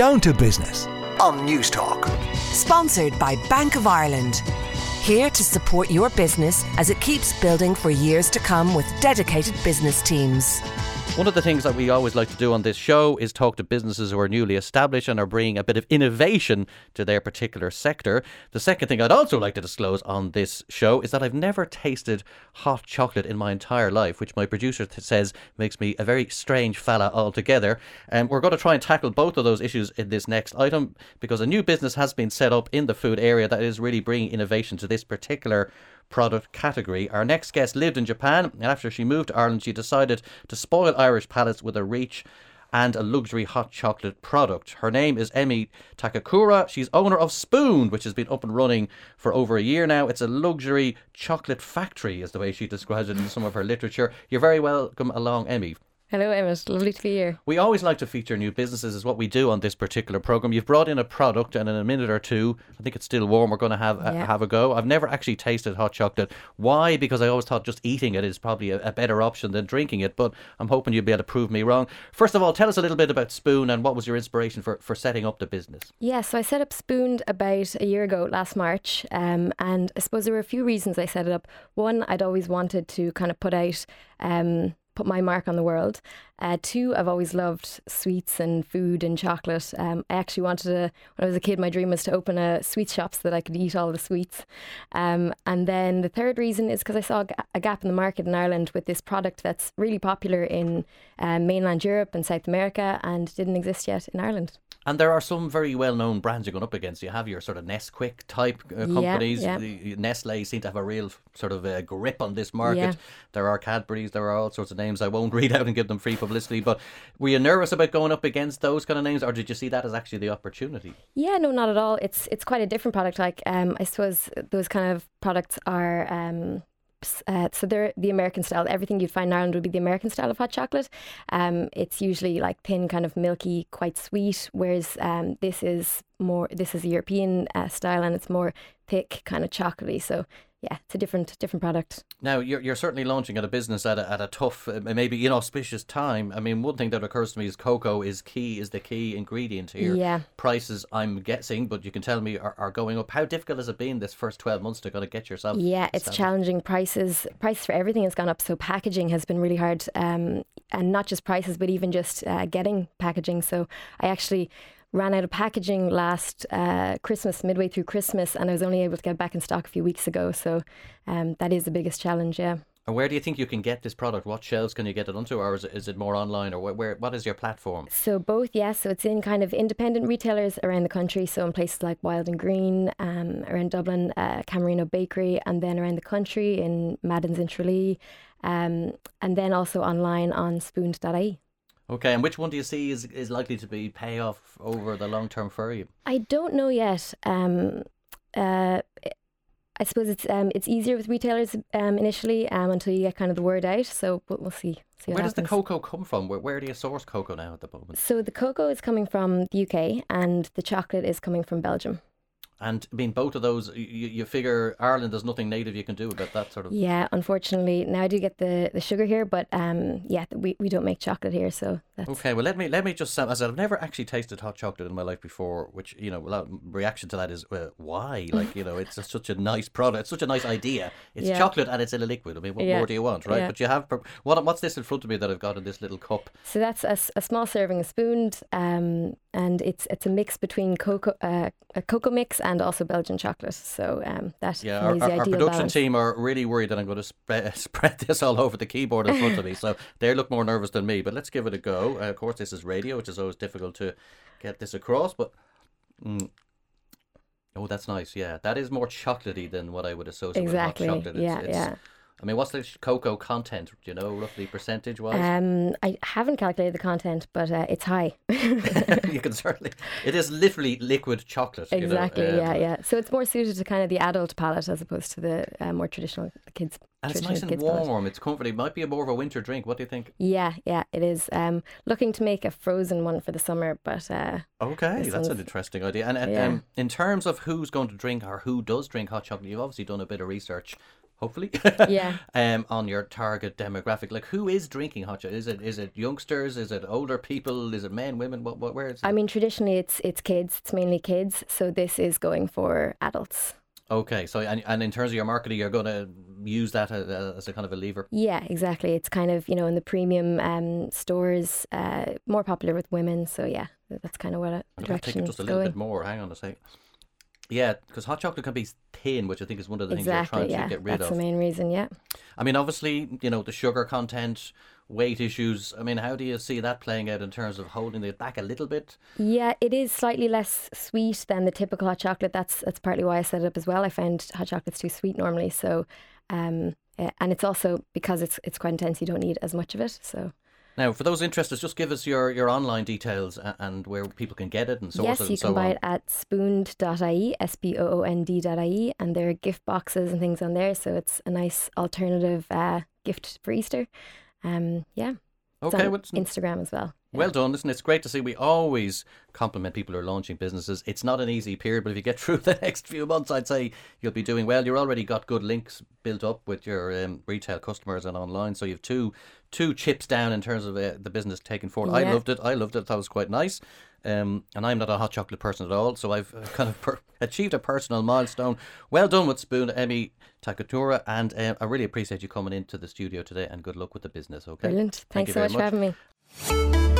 Down to Business on Newstalk. Sponsored by Bank of Ireland. Here to support your business as it keeps building for years to come with dedicated business teams. One of the things that we always like to do on this show is talk to businesses who are newly established and are bringing a bit of innovation to their particular sector. The second thing I'd also like to disclose on this show is that I've never tasted hot chocolate in my entire life, which my producer says makes me a very strange fella altogether. And we're going to try and tackle both of those issues in this next item because a new business has been set up in the food area that is really bringing innovation to this particular product category. Our next guest lived in Japan, and after she moved to Ireland, she decided to spoil Irish palates with a reach and a luxury hot chocolate product. Her name is Emi Takakura. She's owner of Spooned, which has been up and running for over a year now. It's a luxury chocolate factory, is the way she describes it in some of her literature. You're very welcome along, Emi. Hello, Emmett. Lovely to be here. We always like to feature new businesses, is what we do on this particular program. You've brought in a product, and in a minute or two, I think it's still warm. We're going to have a, Yeah. have a go. I've never actually tasted hot chocolate. Why? Because I always thought just eating it is probably a, a better option than drinking it. But I'm hoping you'll be able to prove me wrong. First of all, tell us a little bit about Spooned and what was your inspiration for, for setting up the business. Yeah, so I set up Spooned about a year ago, last March, um, and I suppose there were a few reasons I set it up. One, I'd always wanted to kind of put out. Um, Put my mark on the world. Uh, two, I've always loved sweets and food and chocolate. Um, I actually wanted to, when I was a kid, my dream was to open a sweet shop so that I could eat all the sweets. Um, and then the third reason is because I saw a gap in the market in Ireland with this product that's really popular in um, mainland Europe and South America and didn't exist yet in Ireland. And there are some very well known brands you're going up against. You have your sort of Nesquik type uh, companies. yeah. The- Nestle seem to have a real sort of uh, grip on this market. Yeah. There are Cadbury's, there are all sorts of names. I won't read out and give them free publicity. But were you nervous about going up against those kind of names, or did you see that as actually the opportunity? Yeah, no, not at all. It's it's quite a different product. Like, um, I suppose those kind of products are. Um, s- uh, so they're the American style. Everything you'd find in Ireland would be the American style of hot chocolate. Um, it's usually like thin, kind of milky, quite sweet. Whereas um, this is more. This is a European uh, style, and it's more thick, kind of chocolatey. So yeah, it's a different different product. Now, you're, you're certainly launching at a business at a, at a tough, uh, maybe inauspicious time. I mean, one thing that occurs to me is cocoa is key, is the key ingredient here. Yeah. Prices, I'm guessing, but you can tell me, are, are going up. How difficult has it been this first 12 months to kind of get yourself? Yeah, it's challenging. Prices prices for everything has gone up, so packaging has been really hard, um, and not just prices, but even just uh, getting packaging. So I actually ran out of packaging last uh, Christmas, midway through Christmas, and I was only able to get back in stock a few weeks ago. So um, that is the biggest challenge. Yeah. And where do you think you can get this product? What shelves can you get it onto, or is it, is it more online, or where, where? What is your platform? So both, yes. So it's in kind of independent retailers around the country. So in places like Wild and Green, um, around Dublin, uh, Camerino Bakery, and then around the country in Madden's in Tralee, um, and then also online on spooned.ie. Okay, and which one do you see is, is likely to be payoff over the long term for you? I don't know yet. Um, uh, I suppose it's um, it's easier with retailers um, initially um, until you get kind of the word out. So we'll, we'll see. see Where does the cocoa come from? Where, where do you source cocoa now at the moment? So the cocoa is coming from the UK and the chocolate is coming from Belgium. And I mean, both of those, you, you figure Ireland, there's nothing native you can do about that sort of. Yeah, unfortunately, now I do get the, the sugar here, but um, yeah, we, we don't make chocolate here, so that's Okay, well let me let me just. As I said, I've never actually tasted hot chocolate in my life before. Which you know, reaction to that is uh, why? Like you know, it's just such a nice product. It's such a nice idea. It's Yeah. chocolate and it's in a liquid. I mean, what Yeah, more do you want, right? yeah. But you have what? What's this in front of me that I've got in this little cup? So that's a, a small serving of spooned, um, and it's it's a mix between cocoa uh, a cocoa mix and also Belgian chocolate. So um, that Yeah, our, our, our production balance. team are really worried that I'm going to spread spread this all over the keyboard in front of me. So they look more nervous than me. But let's give it a go. Uh, of course, this is radio, which is always difficult to get this across. But mm. oh, that's nice. Yeah, that is more chocolatey than what I would associate Exactly. with hot chocolate. Yeah, yeah. I mean, what's the cocoa content? Do you know roughly percentage wise? Um, I haven't calculated the content, but uh, it's high. you can certainly. It is literally liquid chocolate. you know, exactly. yeah, um, yeah. So it's more suited to kind of the adult palate as opposed to the uh, more traditional kids. And it's nice and kids palate. warm. It's comforting. It might be a more of a winter drink. What do you think? Yeah, yeah, it is. Um, looking to make a frozen one for the summer, but uh, Okay, that's an interesting idea. And, and Yeah. um, in terms of who's going to drink or who does drink hot chocolate, you've obviously done a bit of research. Hopefully. Yeah. um, on your target demographic, like who is drinking hot chocolate? Is it is it youngsters? Is it older people? Is it men, women? What what where is it? I mean, traditionally it's it's kids. It's mainly kids. So this is going for adults. Okay, so and, and in terms of your marketing, you're going to use that as, as a kind of a lever. Yeah, exactly. It's kind of you know in the premium um, stores, uh, more popular with women. So yeah, that's kind of what I'm going to take it just a little going. bit more. Hang on a sec. Yeah, because hot chocolate can be thin, which I think is one of the things Exactly. you're trying Yeah, to get rid that's of. That's the main reason. Yeah. I mean, obviously, you know, the sugar content, weight issues. I mean, how do you see that playing out in terms of holding it back a little bit? Yeah, it is slightly less sweet than the typical hot chocolate. That's that's partly why I set it up as well. I find hot chocolate's too sweet normally, so um, eh, and it's also because it's it's quite intense. You don't need as much of it. So Now, for those interested, just give us your, your online details and, and where people can get it and source yes, it you and so can buy on. it at spooned.ie, s b o o n d.ie, and there are gift boxes and things on there. So it's a nice alternative uh, gift for Easter. Um, yeah, it's Okay, on well, Instagram as well. Yeah. Well done. Listen, it's great to see. We always compliment people who are launching businesses. It's not an easy period, but if you get through the next few months, I'd say you'll be doing well. You've already got good links built up with your um, retail customers and online. So you've two two chips down in terms of uh, the business taking forward. I loved it. I loved it. That was quite nice. Um, and I'm not a hot chocolate person at all, so I've uh, kind of per- achieved a personal milestone. Well done with Spooned, Emi Takakura, and um, I really appreciate you coming into the studio today. And good luck with the business. Okay, Brilliant. Thanks you so very much, for having me.